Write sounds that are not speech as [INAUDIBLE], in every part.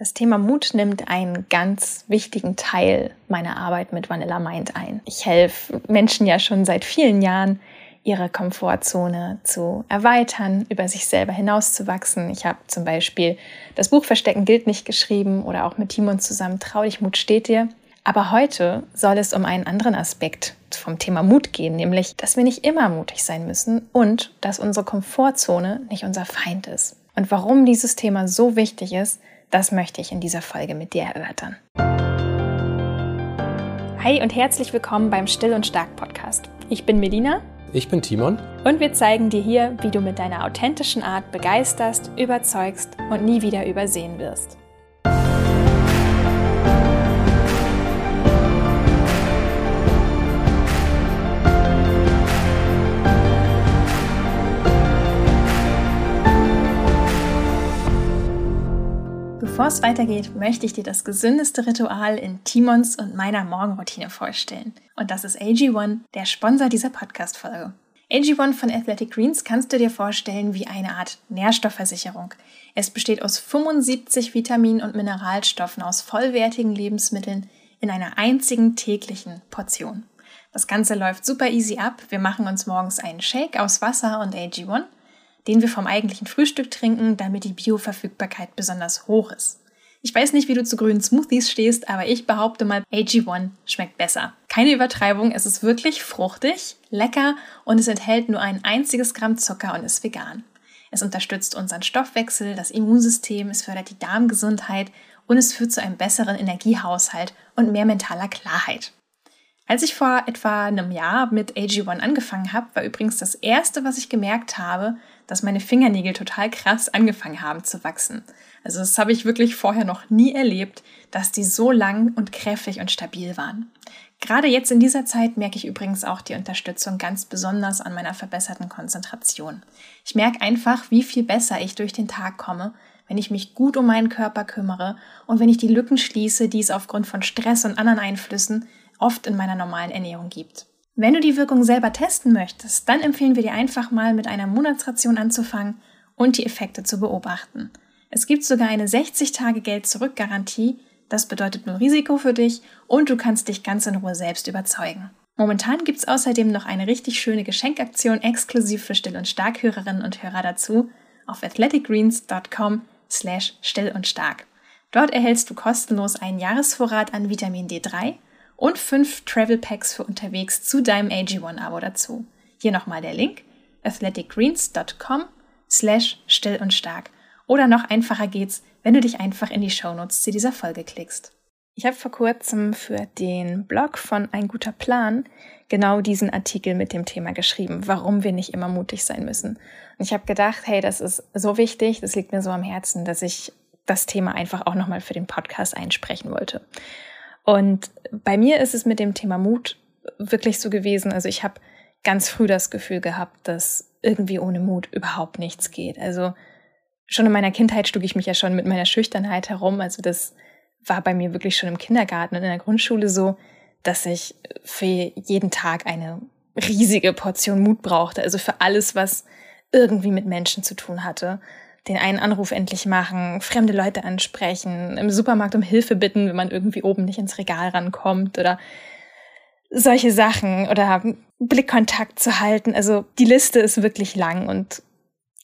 Das Thema Mut nimmt einen ganz wichtigen Teil meiner Arbeit mit Vanilla Mind ein. Ich helfe Menschen ja schon seit vielen Jahren, ihre Komfortzone zu erweitern, über sich selber hinauszuwachsen. Ich habe zum Beispiel das Buch Verstecken gilt nicht geschrieben oder auch mit Timon zusammen Trau dich, Mut steht dir. Aber heute soll es um einen anderen Aspekt vom Thema Mut gehen, nämlich, dass wir nicht immer mutig sein müssen und dass unsere Komfortzone nicht unser Feind ist. Und warum dieses Thema so wichtig ist, das möchte ich in dieser Folge mit dir erörtern. Hi und herzlich willkommen beim Still und Stark Podcast. Ich bin Melina. Ich bin Timon. Und wir zeigen dir hier, wie du mit deiner authentischen Art begeisterst, überzeugst und nie wieder übersehen wirst. Bevor es weitergeht, möchte ich dir das gesündeste Ritual in Timons und meiner Morgenroutine vorstellen. Und das ist AG1, der Sponsor dieser Podcast-Folge. AG1 von Athletic Greens kannst du dir vorstellen wie eine Art Nährstoffversicherung. Es besteht aus 75 Vitamin- und Mineralstoffen aus vollwertigen Lebensmitteln in einer einzigen täglichen Portion. Das Ganze läuft super easy ab. Wir machen uns morgens einen Shake aus Wasser und AG1 den wir vom eigentlichen Frühstück trinken, damit die Bioverfügbarkeit besonders hoch ist. Ich weiß nicht, wie du zu grünen Smoothies stehst, aber ich behaupte mal, AG1 schmeckt besser. Keine Übertreibung, es ist wirklich fruchtig, lecker und es enthält nur ein einziges Gramm Zucker und ist vegan. Es unterstützt unseren Stoffwechsel, das Immunsystem, es fördert die Darmgesundheit und es führt zu einem besseren Energiehaushalt und mehr mentaler Klarheit. Als ich vor etwa einem Jahr mit AG1 angefangen habe, war übrigens das erste, was ich gemerkt habe, dass meine Fingernägel total krass angefangen haben zu wachsen. Also das habe ich wirklich vorher noch nie erlebt, dass die so lang und kräftig und stabil waren. Gerade jetzt in dieser Zeit merke ich übrigens auch die Unterstützung ganz besonders an meiner verbesserten Konzentration. Ich merke einfach, wie viel besser ich durch den Tag komme, wenn ich mich gut um meinen Körper kümmere und wenn ich die Lücken schließe, die es aufgrund von Stress und anderen Einflüssen oft in meiner normalen Ernährung gibt. Wenn du die Wirkung selber testen möchtest, dann empfehlen wir dir einfach mal mit einer Monatsration anzufangen und die Effekte zu beobachten. Es gibt sogar eine 60-Tage-Geld-Zurück-Garantie, das bedeutet nur Risiko für dich und du kannst dich ganz in Ruhe selbst überzeugen. Momentan gibt es außerdem noch eine richtig schöne Geschenkaktion exklusiv für Still- und Stark-Hörerinnen und Hörer dazu auf athleticgreens.com slash still und stark. Dort erhältst du kostenlos einen Jahresvorrat an Vitamin D3 und fünf Travel Packs für unterwegs zu deinem AG1-Abo dazu. Hier nochmal der Link athleticgreens.com slash still und stark. Oder noch einfacher geht's, wenn du dich einfach in die Shownotes zu dieser Folge klickst. Ich habe vor kurzem für den Blog von Ein guter Plan genau diesen Artikel mit dem Thema geschrieben, warum wir nicht immer mutig sein müssen. Und ich habe gedacht, hey, das ist so wichtig, das liegt mir so am Herzen, dass ich das Thema einfach auch nochmal für den Podcast einsprechen wollte. Und bei mir ist es mit dem Thema Mut wirklich so gewesen. Also ich habe ganz früh das Gefühl gehabt, dass irgendwie ohne Mut überhaupt nichts geht. Also schon in meiner Kindheit schlug ich mich ja schon mit meiner Schüchternheit herum. Also das war bei mir wirklich schon im Kindergarten und in der Grundschule so, dass ich für jeden Tag eine riesige Portion Mut brauchte. Also für alles, was irgendwie mit Menschen zu tun hatte den einen Anruf endlich machen, fremde Leute ansprechen, im Supermarkt um Hilfe bitten, wenn man irgendwie oben nicht ins Regal rankommt oder solche Sachen oder Blickkontakt zu halten. Also die Liste ist wirklich lang und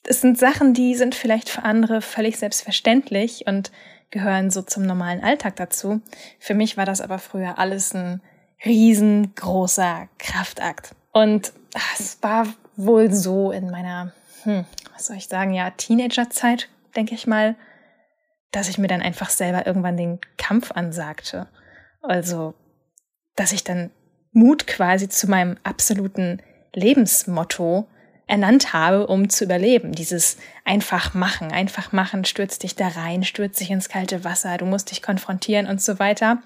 es sind Sachen, die sind vielleicht für andere völlig selbstverständlich und gehören so zum normalen Alltag dazu. Für mich war das aber früher alles ein riesengroßer Kraftakt. Und es war wohl so in meiner hm, was soll ich sagen, ja, Teenagerzeit, denke ich mal, dass ich mir dann einfach selber irgendwann den Kampf ansagte. Also, dass ich dann Mut quasi zu meinem absoluten Lebensmotto ernannt habe, um zu überleben. Dieses einfach machen, einfach machen, stürz dich da rein, stürz dich ins kalte Wasser, du musst dich konfrontieren und so weiter.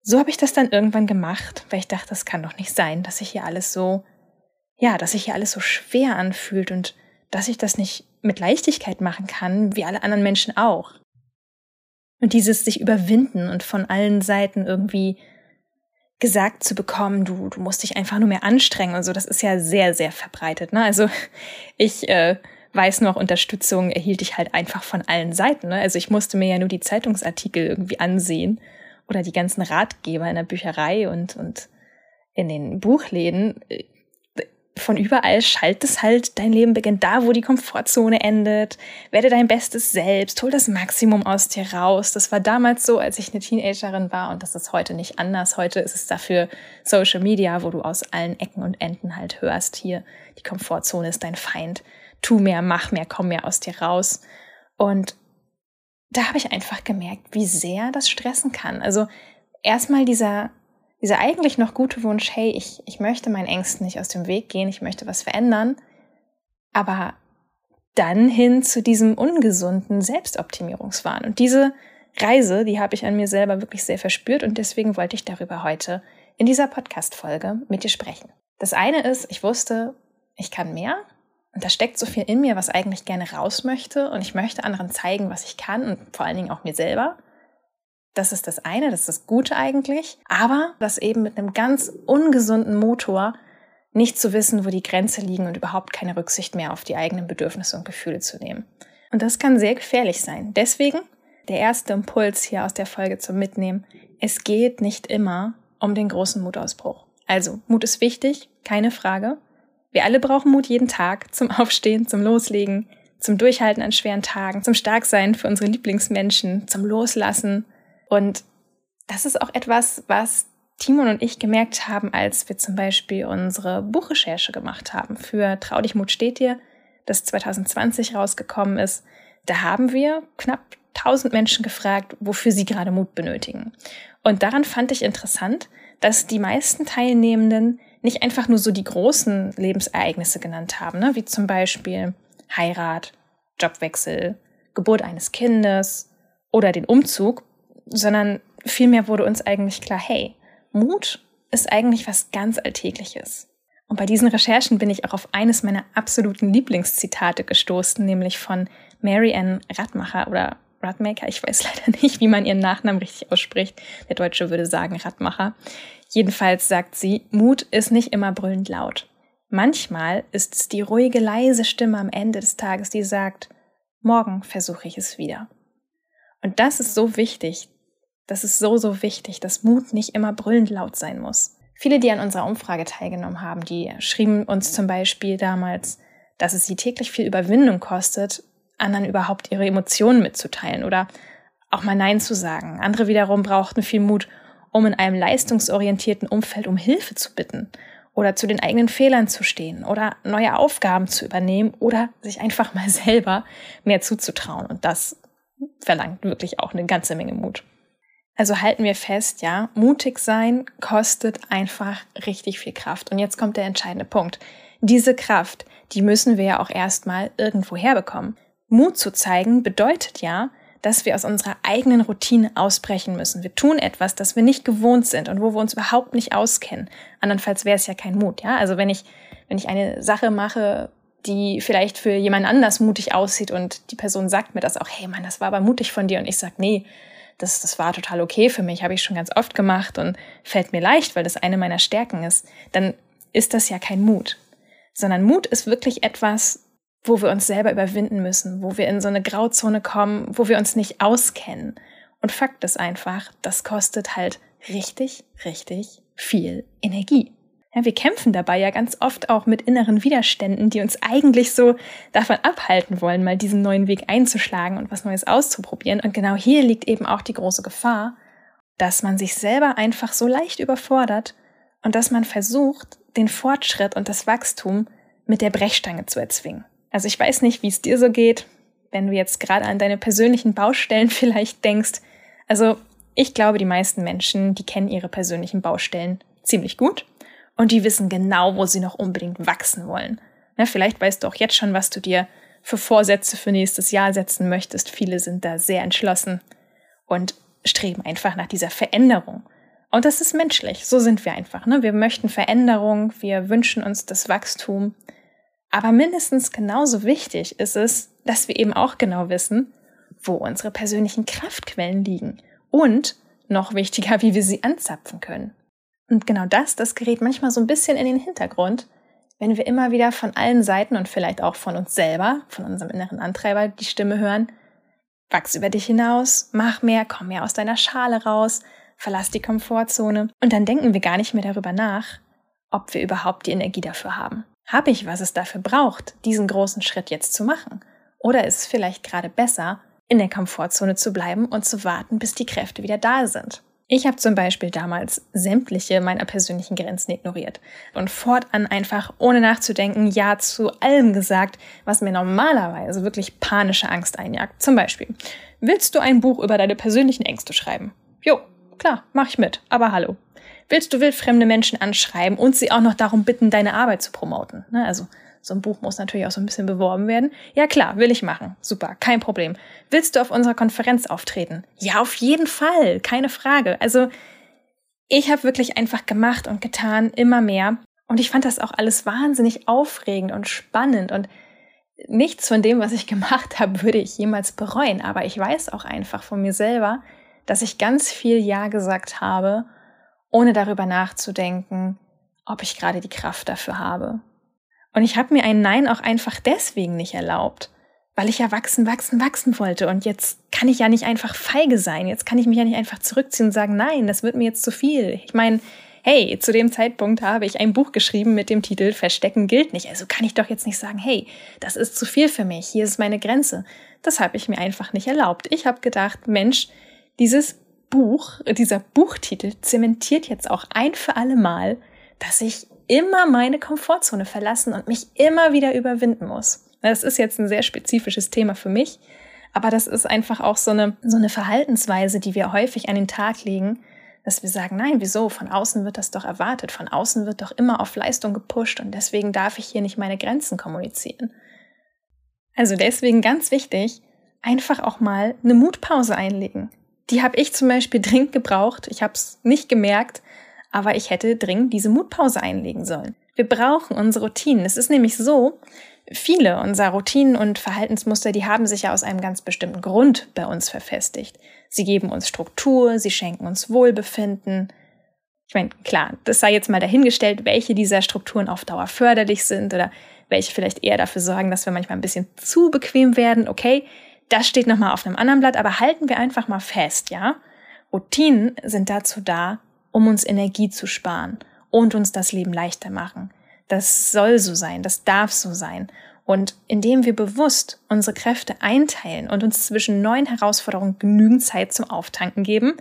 So habe ich das dann irgendwann gemacht, weil ich dachte, das kann doch nicht sein, dass sich hier alles so ja, dass sich hier alles so schwer anfühlt und dass ich das nicht mit Leichtigkeit machen kann, wie alle anderen Menschen auch. Und dieses sich überwinden und von allen Seiten irgendwie gesagt zu bekommen, du, du musst dich einfach nur mehr anstrengen und so, das ist ja sehr, sehr verbreitet. Ne? Also ich äh, weiß noch, Unterstützung erhielt ich halt einfach von allen Seiten. Ne? Also ich musste mir ja nur die Zeitungsartikel irgendwie ansehen oder die ganzen Ratgeber in der Bücherei und, und in den Buchläden von überall schallt es halt, dein Leben beginnt da, wo die Komfortzone endet. Werde dein Bestes selbst, hol das Maximum aus dir raus. Das war damals so, als ich eine Teenagerin war und das ist heute nicht anders. Heute ist es dafür Social Media, wo du aus allen Ecken und Enden halt hörst, hier, die Komfortzone ist dein Feind. Tu mehr, mach mehr, komm mehr aus dir raus. Und da habe ich einfach gemerkt, wie sehr das stressen kann. Also erstmal dieser dieser eigentlich noch gute Wunsch, hey, ich, ich möchte meinen Ängsten nicht aus dem Weg gehen, ich möchte was verändern, aber dann hin zu diesem ungesunden Selbstoptimierungswahn. Und diese Reise, die habe ich an mir selber wirklich sehr verspürt und deswegen wollte ich darüber heute in dieser Podcast-Folge mit dir sprechen. Das eine ist, ich wusste, ich kann mehr und da steckt so viel in mir, was eigentlich gerne raus möchte und ich möchte anderen zeigen, was ich kann und vor allen Dingen auch mir selber. Das ist das eine, das ist das Gute eigentlich. Aber das eben mit einem ganz ungesunden Motor nicht zu wissen, wo die Grenze liegen und überhaupt keine Rücksicht mehr auf die eigenen Bedürfnisse und Gefühle zu nehmen. Und das kann sehr gefährlich sein. Deswegen der erste Impuls hier aus der Folge zum Mitnehmen. Es geht nicht immer um den großen Mutausbruch. Also, Mut ist wichtig, keine Frage. Wir alle brauchen Mut jeden Tag zum [LAUGHS] Aufstehen, zum Loslegen, zum Durchhalten an schweren Tagen, zum Starksein für unsere Lieblingsmenschen, zum Loslassen, und das ist auch etwas, was Timon und ich gemerkt haben, als wir zum Beispiel unsere Buchrecherche gemacht haben für Trau dich Mut steht dir, das 2020 rausgekommen ist. Da haben wir knapp 1000 Menschen gefragt, wofür sie gerade Mut benötigen. Und daran fand ich interessant, dass die meisten Teilnehmenden nicht einfach nur so die großen Lebensereignisse genannt haben, ne? wie zum Beispiel Heirat, Jobwechsel, Geburt eines Kindes oder den Umzug, sondern vielmehr wurde uns eigentlich klar, hey, Mut ist eigentlich was ganz Alltägliches. Und bei diesen Recherchen bin ich auch auf eines meiner absoluten Lieblingszitate gestoßen, nämlich von Mary Ann Radmacher oder Radmaker. Ich weiß [LAUGHS] leider nicht, wie man ihren Nachnamen richtig ausspricht. Der Deutsche würde sagen Radmacher. Jedenfalls sagt sie, Mut ist nicht immer brüllend laut. Manchmal ist es die ruhige, leise Stimme am Ende des Tages, die sagt, morgen versuche ich es wieder. Und das ist so wichtig, das ist so, so wichtig, dass Mut nicht immer brüllend laut sein muss. Viele, die an unserer Umfrage teilgenommen haben, die schrieben uns zum Beispiel damals, dass es sie täglich viel Überwindung kostet, anderen überhaupt ihre Emotionen mitzuteilen oder auch mal Nein zu sagen. Andere wiederum brauchten viel Mut, um in einem leistungsorientierten Umfeld um Hilfe zu bitten oder zu den eigenen Fehlern zu stehen oder neue Aufgaben zu übernehmen oder sich einfach mal [LAUGHS] selber mehr zuzutrauen. Und das verlangt wirklich auch eine ganze Menge Mut. Also halten wir fest, ja, mutig sein kostet einfach richtig viel Kraft. Und jetzt kommt der entscheidende Punkt. Diese Kraft, die müssen wir ja auch erstmal irgendwo herbekommen. Mut zu zeigen bedeutet ja, dass wir aus unserer eigenen Routine ausbrechen müssen. Wir tun etwas, das wir nicht gewohnt sind und wo wir uns überhaupt nicht auskennen. Andernfalls wäre es ja kein Mut, ja? Also wenn ich, wenn ich eine Sache mache, die vielleicht für jemand anders mutig aussieht und die Person sagt mir das auch, hey Mann, das war aber mutig von dir und ich sag, nee, das, das war total okay für mich, habe ich schon ganz oft gemacht und fällt mir leicht, weil das eine meiner Stärken ist, dann ist das ja kein Mut. Sondern Mut ist wirklich etwas, wo wir uns selber überwinden müssen, wo wir in so eine Grauzone kommen, wo wir uns nicht auskennen. Und Fakt ist einfach, das kostet halt richtig, richtig viel Energie. Ja, wir kämpfen dabei ja ganz oft auch mit inneren Widerständen, die uns eigentlich so davon abhalten wollen, mal diesen neuen Weg einzuschlagen und was Neues auszuprobieren. Und genau hier liegt eben auch die große Gefahr, dass man sich selber einfach so leicht überfordert und dass man versucht, den Fortschritt und das Wachstum mit der Brechstange zu erzwingen. Also ich weiß nicht, wie es dir so geht, wenn du jetzt gerade an deine persönlichen Baustellen [LAUGHS] vielleicht denkst. Also ich glaube, die meisten Menschen, die kennen ihre persönlichen Baustellen ziemlich gut und die wissen genau, wo sie noch unbedingt wachsen wollen. Na, vielleicht weißt du auch jetzt schon, was du dir für Vorsätze für nächstes Jahr setzen möchtest. Viele sind da sehr entschlossen und streben einfach nach dieser Veränderung. Und das ist menschlich. So sind wir einfach. Ne? Wir möchten Veränderung, wir wünschen uns das Wachstum. Aber mindestens genauso wichtig ist es, dass wir eben auch genau wissen, wo unsere persönlichen Kraftquellen liegen. Und noch wichtiger, wie wir sie anzapfen können. Und genau das, das gerät manchmal so ein bisschen in den Hintergrund, wenn wir immer wieder von allen Seiten und vielleicht auch von uns selber, von unserem inneren Antreiber die Stimme hören, wachs über dich hinaus, mach mehr, komm mehr aus deiner Schale raus, verlass die Komfortzone. Und dann denken wir gar nicht mehr darüber nach, ob wir überhaupt die Energie dafür haben. Habe ich, was es dafür braucht, diesen großen Schritt jetzt zu machen? Oder ist es vielleicht gerade besser, in der Komfortzone zu bleiben und zu warten, bis die Kräfte wieder da sind? Ich habe zum Beispiel damals sämtliche meiner persönlichen Grenzen ignoriert und fortan einfach ohne nachzudenken Ja zu allem gesagt, was mir normalerweise wirklich panische Angst einjagt. Zum Beispiel, willst du ein Buch über deine persönlichen Ängste schreiben? Jo, klar, mach ich mit, aber hallo. Willst du wildfremde Menschen anschreiben und sie auch noch darum bitten, deine Arbeit zu promoten? Ne, also so ein Buch muss natürlich auch so ein bisschen beworben werden. Ja klar, will ich machen. Super, kein Problem. Willst du auf unserer Konferenz auftreten? Ja, auf jeden Fall, keine Frage. Also ich habe wirklich einfach gemacht und getan, immer mehr. Und ich fand das auch alles wahnsinnig aufregend und spannend. Und nichts von dem, was ich [LAUGHS] gemacht habe, würde ich jemals bereuen. Aber ich weiß auch einfach von mir selber, dass ich ganz viel Ja gesagt habe, ohne darüber nachzudenken, ob ich gerade die Kraft dafür habe. Und ich habe mir ein Nein auch einfach deswegen nicht erlaubt, weil ich ja wachsen, wachsen, wachsen wollte. Und jetzt kann ich ja nicht einfach feige sein. Jetzt kann ich mich ja nicht einfach zurückziehen und sagen, nein, das wird mir jetzt zu viel. Ich meine, hey, zu dem Zeitpunkt habe ich ein Buch geschrieben mit dem Titel Verstecken gilt nicht. Also kann ich doch jetzt nicht sagen, hey, das ist zu viel für mich, hier ist meine Grenze. Das habe ich mir einfach nicht erlaubt. Ich habe gedacht, Mensch, dieses Buch, dieser Buchtitel zementiert jetzt auch ein für alle Mal, dass ich immer meine Komfortzone verlassen und mich immer wieder überwinden muss. Das ist jetzt ein sehr spezifisches Thema für mich, aber das ist einfach auch so eine, so eine Verhaltensweise, die wir häufig an den Tag legen, dass wir sagen, nein, wieso? Von außen wird das doch erwartet. Von außen wird doch immer auf Leistung gepusht und deswegen darf ich hier nicht meine Grenzen kommunizieren. Also deswegen ganz wichtig, einfach auch mal eine Mutpause einlegen. Die habe ich zum Beispiel [LAUGHS] dringend gebraucht. Ich habe es nicht gemerkt, aber ich hätte dringend diese Mutpause einlegen sollen. Wir brauchen unsere Routinen. Es ist nämlich so, viele unserer Routinen und Verhaltensmuster, die haben sich ja aus einem ganz bestimmten Grund bei uns verfestigt. Sie geben uns Struktur, sie schenken uns Wohlbefinden. Ich meine, klar, das sei jetzt mal dahingestellt, welche dieser Strukturen auf Dauer förderlich sind oder welche vielleicht eher dafür sorgen, dass wir manchmal ein bisschen zu bequem werden. Okay, das steht nochmal auf einem anderen Blatt, aber halten wir einfach mal fest, ja? Routinen sind dazu da, um uns Energie zu sparen und uns das Leben leichter machen. Das soll so sein, das darf so sein. Und indem wir bewusst unsere Kräfte einteilen und uns zwischen neuen Herausforderungen genügend Zeit zum Auftanken geben,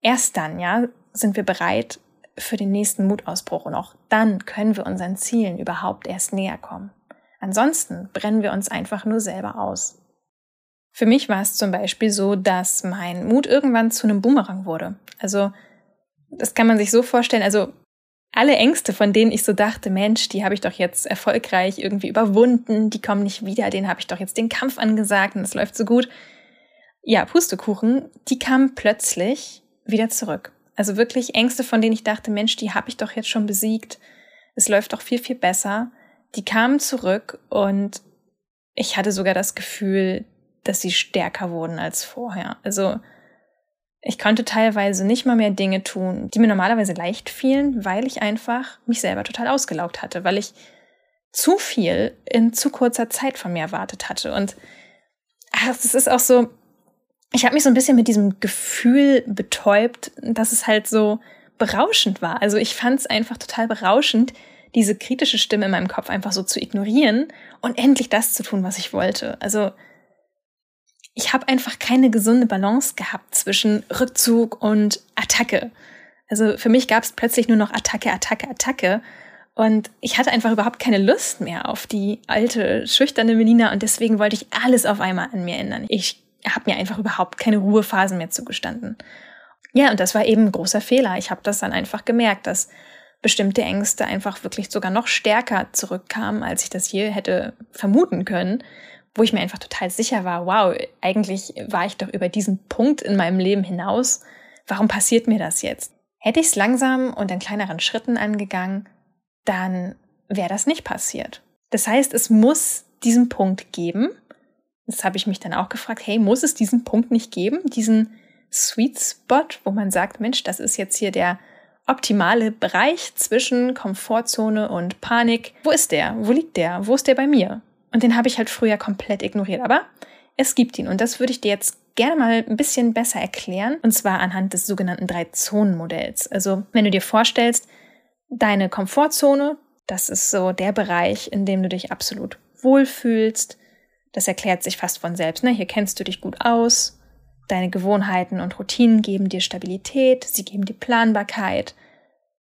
erst dann, ja, sind wir bereit für den nächsten Mutausbruch und auch dann können wir unseren Zielen überhaupt erst näher kommen. Ansonsten brennen wir uns einfach nur selber aus. Für mich war es zum Beispiel so, dass mein Mut irgendwann zu einem Boomerang wurde. Also das kann man sich so vorstellen, also alle Ängste, von denen ich so dachte, Mensch, die habe ich doch jetzt erfolgreich irgendwie überwunden, die kommen nicht wieder, denen habe ich doch jetzt den Kampf angesagt und es läuft so gut. Ja, Pustekuchen, die kamen plötzlich wieder zurück. Also wirklich Ängste, von denen ich dachte, Mensch, die habe ich doch jetzt schon besiegt. Es läuft doch viel, viel besser. Die kamen zurück und ich hatte sogar das Gefühl, dass sie stärker wurden als vorher. Also ich konnte teilweise nicht mal mehr Dinge tun, die mir normalerweise leicht fielen, weil ich einfach mich selber total ausgelaugt hatte, weil ich zu viel in zu kurzer Zeit von mir erwartet hatte. Und es ist auch so, ich habe mich so ein bisschen mit diesem Gefühl betäubt, dass es halt so berauschend war. Also ich fand es einfach total berauschend, diese kritische Stimme in meinem Kopf einfach so zu ignorieren und endlich das zu tun, was ich wollte. Also ich habe einfach keine gesunde Balance gehabt zwischen Rückzug und Attacke. Also für mich gab es plötzlich nur noch Attacke, Attacke, Attacke. Und ich hatte einfach überhaupt keine Lust mehr auf die alte, schüchterne Melina und deswegen wollte ich alles auf einmal an mir ändern. Ich habe mir einfach überhaupt keine Ruhephasen mehr zugestanden. Ja, und das war eben ein großer Fehler. Ich habe das dann einfach gemerkt, dass bestimmte Ängste einfach wirklich sogar noch stärker zurückkamen, als ich das je hätte vermuten können wo ich mir einfach total sicher war, wow, eigentlich war ich doch über diesen Punkt in meinem Leben hinaus. Warum passiert mir das jetzt? Hätte ich es langsam und in kleineren Schritten angegangen, dann wäre das nicht passiert. Das heißt, es muss diesen Punkt geben. Das habe ich mich dann auch gefragt, hey, muss es diesen Punkt nicht geben, diesen Sweet Spot, wo man sagt, Mensch, das ist jetzt hier der optimale Bereich zwischen Komfortzone und Panik. Wo ist der? Wo liegt der? Wo ist der bei mir? Und den habe ich halt früher komplett ignoriert. Aber es gibt ihn und das würde ich dir jetzt gerne mal ein bisschen besser erklären. Und zwar anhand des sogenannten Drei-Zonen-Modells. Also wenn du dir vorstellst, deine Komfortzone, das ist so der Bereich, in dem du dich absolut wohlfühlst. Das erklärt sich fast von selbst. Ne? Hier kennst du dich gut aus. Deine Gewohnheiten und Routinen geben dir Stabilität, sie geben dir Planbarkeit.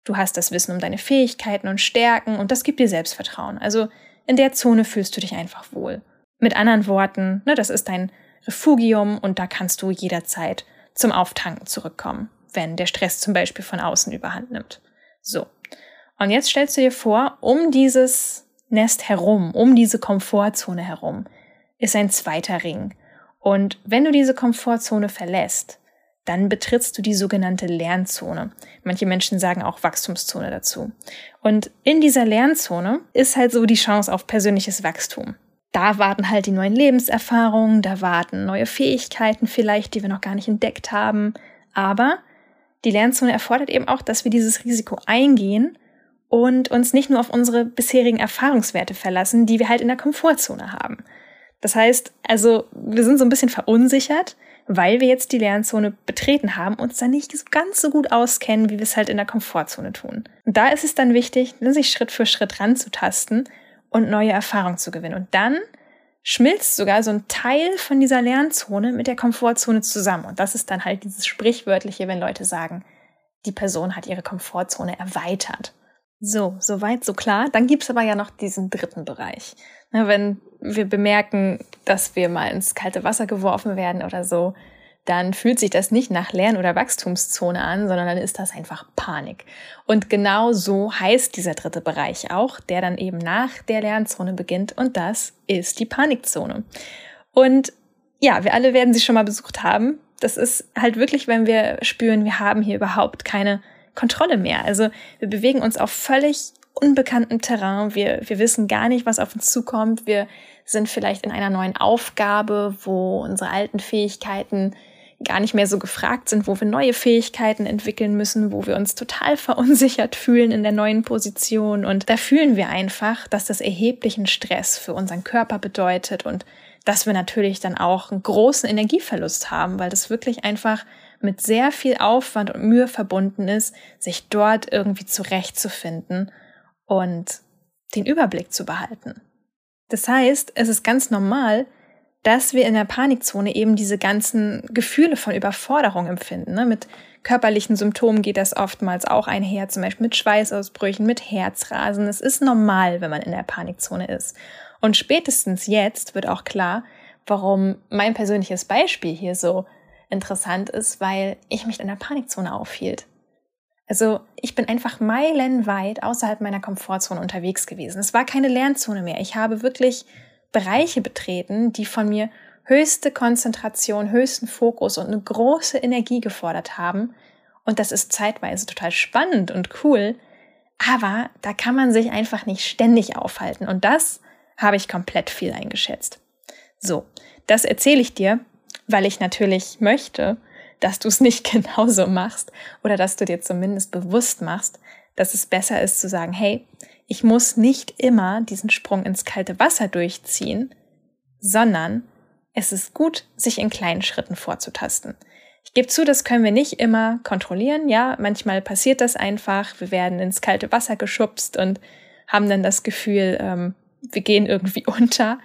Du hast das Wissen um deine Fähigkeiten und Stärken und das gibt dir Selbstvertrauen. Also in der Zone fühlst du dich einfach wohl. Mit anderen Worten, ne, das ist dein Refugium und da kannst du jederzeit zum Auftanken zurückkommen, wenn der Stress zum Beispiel von außen überhand nimmt. So. Und jetzt stellst du dir vor, um dieses Nest herum, um diese Komfortzone herum, ist ein zweiter Ring. Und wenn du diese Komfortzone verlässt, dann betrittst du die sogenannte Lernzone. Manche Menschen sagen auch Wachstumszone dazu. Und in dieser Lernzone ist halt so die Chance auf persönliches Wachstum. Da warten halt die neuen Lebenserfahrungen, da warten neue Fähigkeiten vielleicht, die wir noch gar nicht entdeckt haben. Aber die Lernzone erfordert eben auch, dass wir dieses Risiko eingehen und uns nicht nur auf unsere bisherigen Erfahrungswerte verlassen, die wir halt in der Komfortzone haben. Das heißt, also wir sind so ein bisschen verunsichert, weil wir jetzt die Lernzone betreten haben, uns da nicht ganz so gut auskennen, wie wir es halt in der Komfortzone tun. Und da ist es dann wichtig, sich Schritt für Schritt ranzutasten und neue Erfahrungen zu gewinnen. Und dann schmilzt sogar so ein Teil von dieser Lernzone mit der Komfortzone zusammen. Und das ist dann halt dieses Sprichwörtliche, wenn Leute sagen, die Person hat ihre Komfortzone erweitert. So, soweit, so klar. Dann gibt's aber ja noch diesen dritten Bereich. Wenn wir bemerken, dass wir mal ins kalte Wasser geworfen werden oder so, dann fühlt sich das nicht nach Lern- oder Wachstumszone an, sondern dann ist das einfach Panik. Und genau so heißt dieser dritte Bereich auch, der dann eben nach der Lernzone beginnt und das ist die Panikzone. Und ja, wir alle werden sie schon mal besucht haben. Das ist halt wirklich, wenn wir spüren, wir haben hier überhaupt keine Kontrolle mehr. Also wir bewegen uns auf völlig unbekanntem Terrain. Wir, wir wissen gar nicht, was auf uns zukommt. Wir sind vielleicht in einer neuen Aufgabe, wo unsere alten Fähigkeiten gar nicht mehr so gefragt sind, wo wir neue Fähigkeiten entwickeln müssen, wo wir uns total [LAUGHS] verunsichert fühlen in der neuen Position. Und da fühlen wir einfach, dass das erheblichen Stress für unseren Körper bedeutet und dass wir natürlich dann auch einen großen Energieverlust haben, weil das wirklich einfach mit sehr viel Aufwand und Mühe verbunden ist, sich dort irgendwie zurechtzufinden und den Überblick zu behalten. Das heißt, es ist ganz normal, dass wir in der Panikzone eben diese ganzen Gefühle von Überforderung empfinden. Ne? Mit körperlichen Symptomen geht das oftmals auch einher, zum Beispiel mit Schweißausbrüchen, mit Herzrasen. Es ist normal, wenn man in der Panikzone ist. Und spätestens jetzt wird auch klar, warum mein persönliches Beispiel hier so interessant ist, weil ich mich in der Panikzone aufhielt. Also ich bin einfach meilenweit außerhalb meiner Komfortzone unterwegs gewesen. Es war keine Lernzone mehr. Ich habe wirklich Bereiche betreten, die von mir höchste Konzentration, höchsten Fokus und eine große Energie gefordert haben. Und das ist zeitweise total spannend und cool. Aber da kann man sich einfach nicht ständig aufhalten. Und das habe ich komplett viel eingeschätzt. So, das erzähle ich dir, weil ich natürlich möchte, dass du es nicht [LAUGHS] genauso machst oder dass du dir zumindest bewusst machst, dass es besser ist zu sagen, hey, ich muss nicht immer diesen Sprung ins kalte Wasser durchziehen, sondern es ist gut, sich in kleinen Schritten vorzutasten. Ich gebe zu, das können wir nicht immer kontrollieren. Ja, manchmal passiert das einfach. Wir werden ins kalte Wasser geschubst und haben dann das Gefühl, ähm, wir gehen irgendwie [LAUGHS] unter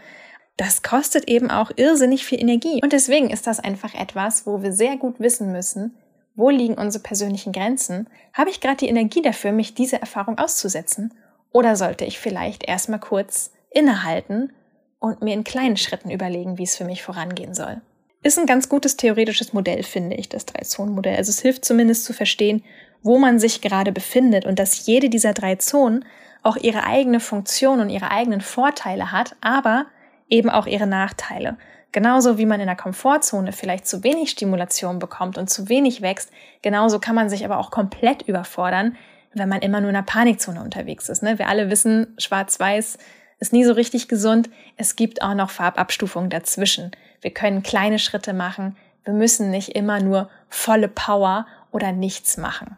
das kostet eben auch irrsinnig viel Energie. Und deswegen ist das einfach etwas, wo wir sehr gut wissen müssen, wo liegen unsere persönlichen Grenzen? Habe ich gerade die Energie dafür, mich diese Erfahrung auszusetzen? Oder sollte ich vielleicht erstmal kurz innehalten und mir in kleinen Schritten überlegen, wie es für mich vorangehen soll? Ist ein ganz gutes theoretisches Modell, finde ich, das Drei-Zonen-Modell. Also es hilft zumindest zu verstehen, wo man sich gerade befindet und dass jede dieser drei Zonen auch ihre eigene Funktion und ihre eigenen Vorteile hat, aber eben auch ihre Nachteile. Genauso wie man in der Komfortzone vielleicht zu wenig Stimulation bekommt und zu wenig wächst, genauso kann man sich aber auch komplett überfordern, wenn man immer nur in der Panikzone unterwegs ist. Ne? Wir alle wissen, schwarz-weiß ist nie so richtig gesund. Es gibt auch noch Farbabstufungen dazwischen. Wir können kleine Schritte machen. Wir müssen nicht immer nur volle Power oder nichts machen.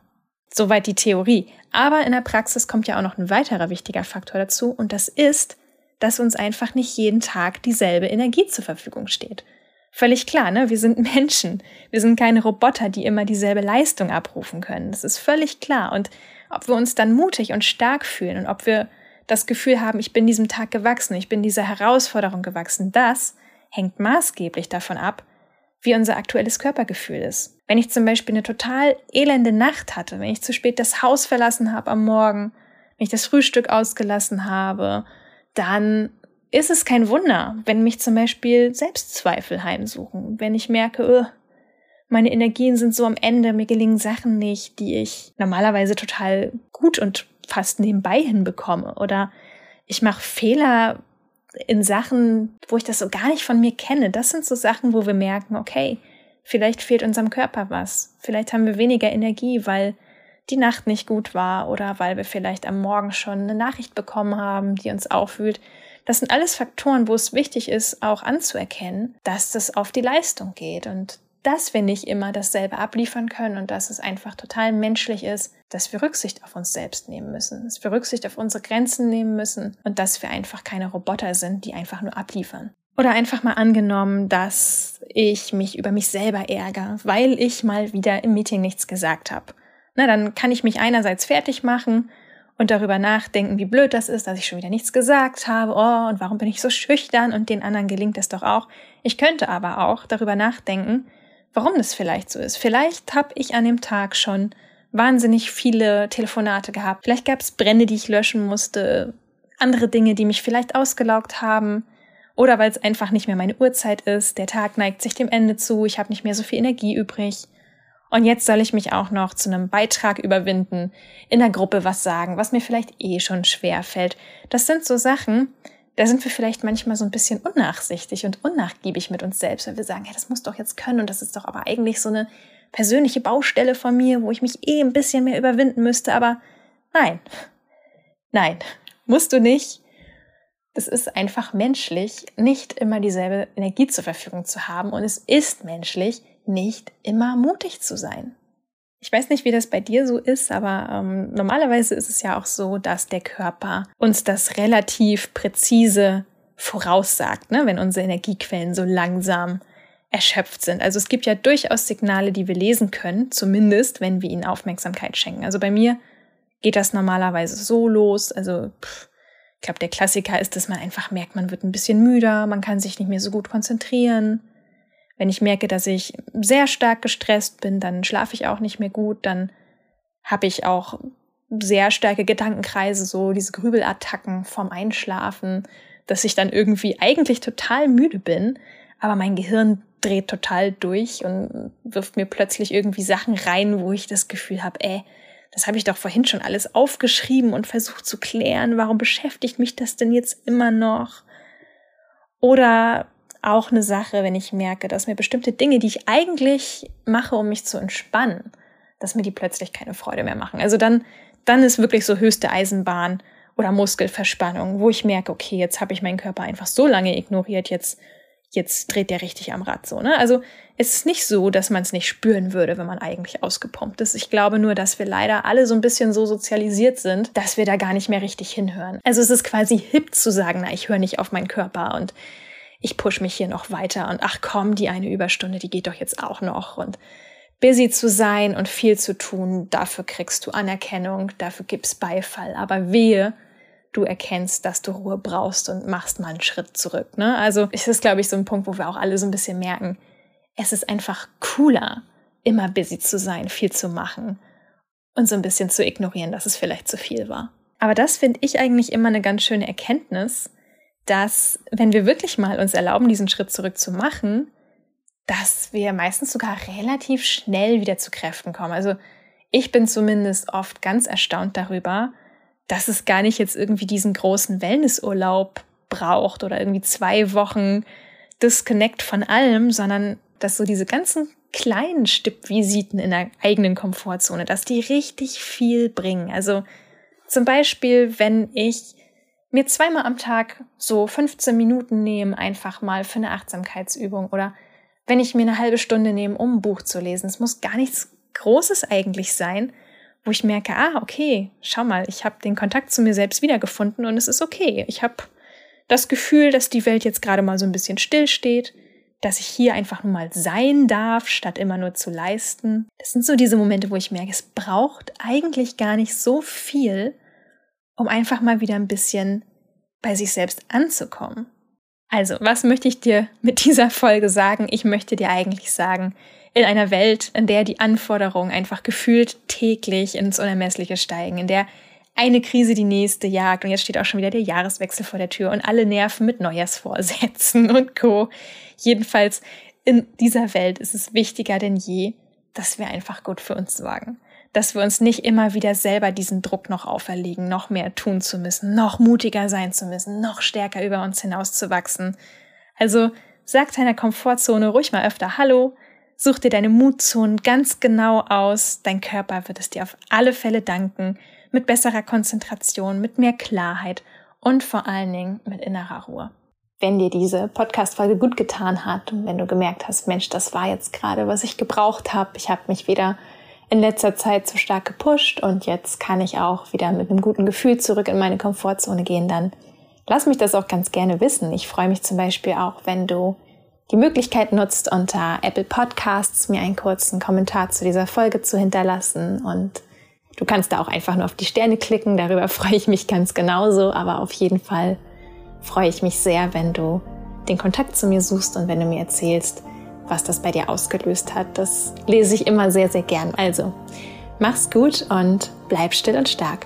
Soweit die Theorie. Aber in der Praxis kommt ja auch noch ein weiterer wichtiger Faktor dazu und das ist, dass uns einfach nicht jeden Tag dieselbe Energie zur Verfügung steht. Völlig klar, ne? Wir sind [LAUGHS] Menschen. Wir sind keine Roboter, die immer dieselbe Leistung abrufen können. Das ist völlig klar. Und ob wir uns dann mutig und stark fühlen und ob wir das Gefühl haben, ich bin diesem Tag gewachsen, ich bin dieser Herausforderung gewachsen, das hängt maßgeblich davon ab, wie unser aktuelles Körpergefühl ist. Wenn ich zum Beispiel eine total elende Nacht hatte, wenn ich zu spät das Haus verlassen habe am Morgen, wenn ich das Frühstück ausgelassen habe, dann ist es kein Wunder, wenn mich zum Beispiel Selbstzweifel heimsuchen, wenn ich merke, meine Energien sind so am Ende, mir gelingen Sachen nicht, die ich normalerweise total gut und fast nebenbei hinbekomme oder ich mache Fehler in Sachen, wo ich das so gar nicht von mir kenne. Das sind so Sachen, wo wir merken, okay, vielleicht fehlt unserem Körper was. Vielleicht haben wir weniger Energie, weil die Nacht nicht gut war oder weil wir vielleicht am Morgen schon eine Nachricht bekommen haben, die uns aufwühlt. Das sind alles Faktoren, wo es wichtig ist, auch anzuerkennen, dass das auf die Leistung geht und dass wir nicht immer dasselbe abliefern können und dass es einfach total menschlich ist, dass wir Rücksicht auf uns selbst nehmen müssen, dass wir Rücksicht auf unsere Grenzen nehmen müssen und dass wir einfach keine Roboter sind, die einfach nur abliefern. Oder einfach mal angenommen, dass ich mich über mich selber ärgere, weil ich mal wieder im Meeting nichts gesagt habe. Na, dann kann ich mich einerseits fertig machen und darüber nachdenken, wie blöd das ist, dass ich schon wieder nichts gesagt habe. Oh, und warum bin ich so schüchtern und den anderen gelingt es doch auch. Ich könnte aber auch darüber nachdenken, warum das vielleicht so ist. Vielleicht habe ich an dem Tag schon wahnsinnig viele Telefonate gehabt. Vielleicht gab es Brände, die ich löschen musste, andere Dinge, die mich vielleicht ausgelaugt haben. Oder weil es einfach nicht mehr meine Uhrzeit ist, der Tag neigt sich dem Ende zu, ich habe nicht mehr so viel Energie übrig. Und jetzt soll ich mich auch noch zu einem Beitrag überwinden, in der Gruppe was sagen, was mir vielleicht eh schon schwer fällt. Das sind so Sachen, da sind wir vielleicht manchmal so ein bisschen unnachsichtig und unnachgiebig mit uns selbst, weil wir sagen, ja, das muss doch jetzt können und das ist doch aber eigentlich so eine persönliche Baustelle von mir, wo ich mich eh ein bisschen mehr überwinden müsste, aber nein, nein, musst du nicht. Das ist einfach menschlich, nicht immer dieselbe Energie zur Verfügung zu haben und es ist menschlich, nicht immer mutig zu sein. Ich weiß nicht, wie das bei dir so ist, aber ähm, normalerweise ist es ja auch so, dass der Körper uns das relativ präzise voraussagt, ne, wenn unsere Energiequellen so langsam erschöpft sind. Also es gibt ja durchaus Signale, die wir lesen können, zumindest wenn wir ihnen Aufmerksamkeit schenken. Also bei mir geht das normalerweise so los. Also pff, ich glaube, der Klassiker ist, dass man einfach merkt, man wird ein bisschen müder, man kann sich nicht mehr so gut konzentrieren. Wenn ich merke, dass ich sehr stark gestresst bin, dann schlafe ich auch nicht mehr gut, dann habe ich auch sehr starke Gedankenkreise, so diese Grübelattacken vom Einschlafen, dass ich dann irgendwie eigentlich total müde bin, aber mein Gehirn dreht total durch und wirft mir plötzlich irgendwie Sachen rein, wo ich das Gefühl habe, ey, das habe ich doch vorhin schon alles aufgeschrieben und versucht zu klären, warum beschäftigt mich das denn jetzt immer noch? Oder auch eine Sache, wenn ich merke, dass mir bestimmte Dinge, die ich eigentlich mache, um mich zu entspannen, dass mir die plötzlich keine Freude mehr machen. Also dann, dann ist wirklich so höchste Eisenbahn oder Muskelverspannung, wo ich merke, okay, jetzt habe ich meinen Körper einfach so lange ignoriert, jetzt, jetzt dreht der richtig am Rad so. Ne? Also es ist nicht so, dass man es nicht spüren würde, wenn man eigentlich ausgepumpt ist. Ich glaube nur, dass wir leider alle so ein bisschen so sozialisiert sind, dass wir da gar nicht mehr richtig hinhören. Also es ist quasi hip zu sagen, na, ich höre nicht auf meinen Körper und ich push mich hier noch weiter und ach komm, die eine Überstunde, die geht doch jetzt auch noch und busy zu sein und viel zu tun, dafür kriegst du Anerkennung, dafür gibt's Beifall, aber wehe, du erkennst, dass du Ruhe brauchst und machst mal einen Schritt zurück. Ne? Also ist das, glaube ich, so ein Punkt, wo wir auch alle so ein bisschen merken, es ist einfach cooler, immer busy zu sein, viel zu machen und so ein bisschen zu ignorieren, dass es vielleicht zu viel war. Aber das finde ich eigentlich immer eine ganz schöne Erkenntnis, dass wenn wir wirklich mal uns erlauben, diesen Schritt zurück zu machen, dass wir meistens sogar relativ schnell wieder zu Kräften kommen. Also ich bin zumindest oft ganz erstaunt darüber, dass es gar nicht jetzt irgendwie diesen großen Wellnessurlaub braucht oder irgendwie zwei Wochen Disconnect von allem, sondern dass so diese ganzen kleinen Stippvisiten in der eigenen Komfortzone, dass die richtig viel bringen. Also zum Beispiel, wenn ich mir zweimal am Tag so 15 Minuten nehmen, einfach mal für eine Achtsamkeitsübung oder wenn ich mir eine halbe Stunde nehme, um ein Buch zu lesen. Es muss gar nichts Großes eigentlich sein, wo ich merke, ah, okay, schau mal, ich habe den Kontakt zu mir selbst wiedergefunden und es ist okay. Ich habe das Gefühl, dass die Welt jetzt gerade mal so ein bisschen stillsteht, dass ich hier einfach nur mal sein darf, statt immer nur zu leisten. Das sind so diese Momente, wo ich merke, es braucht eigentlich gar nicht so viel, um einfach mal wieder ein bisschen bei sich selbst anzukommen. Also, was möchte ich dir mit dieser Folge sagen? Ich möchte dir eigentlich sagen, in einer Welt, in der die Anforderungen einfach gefühlt täglich ins Unermessliche steigen, in der eine Krise die nächste jagt und jetzt steht auch schon wieder der Jahreswechsel vor der Tür und alle nerven mit Neujahrsvorsätzen und Co. Jedenfalls in dieser Welt ist es wichtiger denn je, dass wir einfach gut für uns sorgen. Dass wir uns nicht immer wieder selber diesen Druck noch auferlegen, noch mehr tun zu müssen, noch mutiger sein zu müssen, noch stärker über uns hinauszuwachsen. Also sag deiner Komfortzone ruhig mal öfter Hallo, such dir deine Mutzonen ganz genau aus, dein Körper wird es dir auf alle Fälle danken mit besserer Konzentration, mit mehr Klarheit und vor allen Dingen mit innerer Ruhe. Wenn dir diese Podcast-Folge gut getan hat und wenn du gemerkt hast, Mensch, das war jetzt gerade, was ich gebraucht habe, ich habe mich wieder in letzter Zeit zu stark gepusht und jetzt kann ich auch wieder mit einem guten Gefühl zurück in meine Komfortzone gehen, dann lass mich das auch ganz gerne wissen. Ich freue mich zum Beispiel auch, wenn du die Möglichkeit nutzt, unter Apple Podcasts mir einen kurzen Kommentar zu dieser Folge zu hinterlassen und Du kannst da auch einfach nur auf die Sterne klicken, darüber [LAUGHS] freue ich mich ganz genauso, aber auf jeden Fall freue ich mich sehr, wenn du den Kontakt zu mir suchst und wenn du mir erzählst, was das bei dir ausgelöst hat. Das lese ich immer sehr, sehr gern. Also, mach's gut und bleib still und stark.